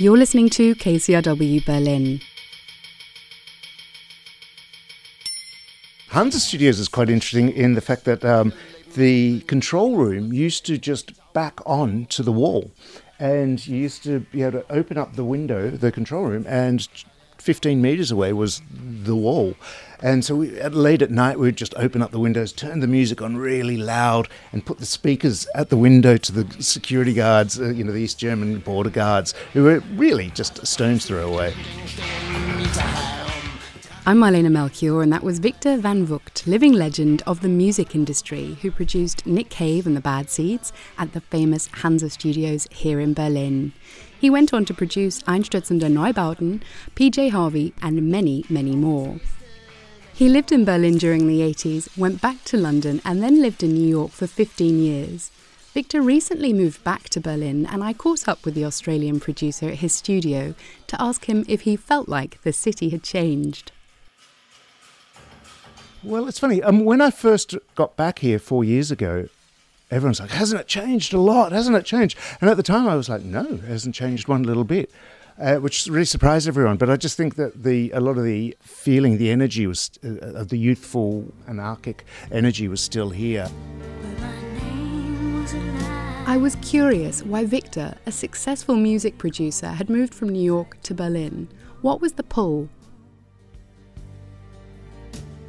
You're listening to KCRW Berlin. Hansa Studios is quite interesting in the fact that um, the control room used to just back on to the wall. And you used to be able to open up the window, the control room, and 15 meters away was the wall. And so we, at late at night, we'd just open up the windows, turn the music on really loud, and put the speakers at the window to the security guards, uh, you know, the East German border guards, who were really just a stone's throw away. I'm Marlene Melchior, and that was Victor Van Vugt, living legend of the music industry, who produced Nick Cave and the Bad Seeds at the famous Hansa Studios here in Berlin. He went on to produce Einstürzende Neubauten, PJ Harvey, and many, many more. He lived in Berlin during the 80s, went back to London, and then lived in New York for 15 years. Victor recently moved back to Berlin, and I caught up with the Australian producer at his studio to ask him if he felt like the city had changed. Well, it's funny. Um, when I first got back here four years ago, everyone's like, hasn't it changed a lot? Hasn't it changed? And at the time, I was like, no, it hasn't changed one little bit. Uh, which really surprised everyone. But I just think that the a lot of the feeling, the energy was uh, of the youthful, anarchic energy was still here. I was curious why Victor, a successful music producer, had moved from New York to Berlin. What was the pull?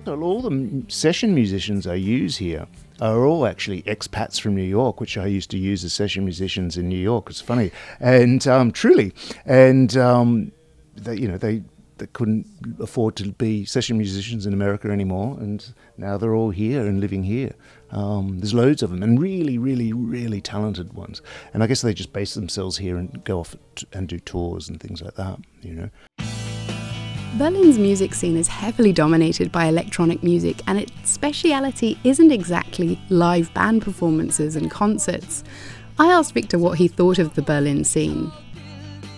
Well, all the session musicians I use here are all actually expats from New York, which I used to use as session musicians in New York. It's funny, and um, truly, and um, they, you know, they they couldn't afford to be session musicians in America anymore, and now they're all here and living here. Um, there's loads of them, and really, really, really talented ones. And I guess they just base themselves here and go off and do tours and things like that. You know. Berlin's music scene is heavily dominated by electronic music, and its speciality isn't exactly live band performances and concerts. I asked Victor what he thought of the Berlin scene.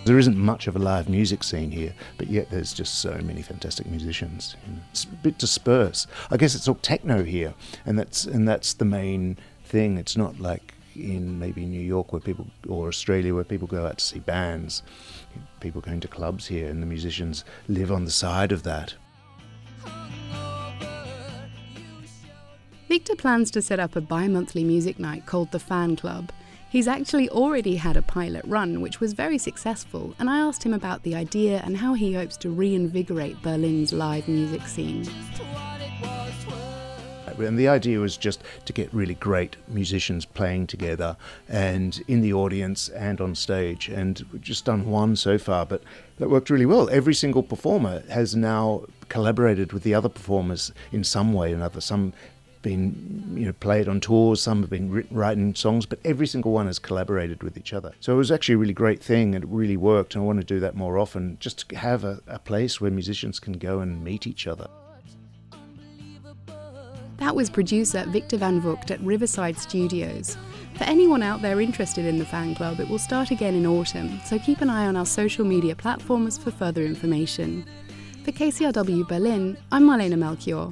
There isn't much of a live music scene here, but yet there's just so many fantastic musicians. It's a bit dispersed. I guess it's all techno here, and that's and that's the main thing. It's not like in maybe New York where people or Australia where people go out to see bands. People going to clubs here, and the musicians live on the side of that. Victor plans to set up a bi monthly music night called the Fan Club. He's actually already had a pilot run, which was very successful, and I asked him about the idea and how he hopes to reinvigorate Berlin's live music scene. And the idea was just to get really great musicians playing together and in the audience and on stage. And we've just done one so far, but that worked really well. Every single performer has now collaborated with the other performers in some way or another. Some been you know played on tours some have been written, writing songs but every single one has collaborated with each other so it was actually a really great thing and it really worked and i want to do that more often just to have a, a place where musicians can go and meet each other that was producer Victor Van Vugt at Riverside Studios. For anyone out there interested in the fan club, it will start again in autumn, so keep an eye on our social media platforms for further information. For KCRW Berlin, I'm Marlene Melchior.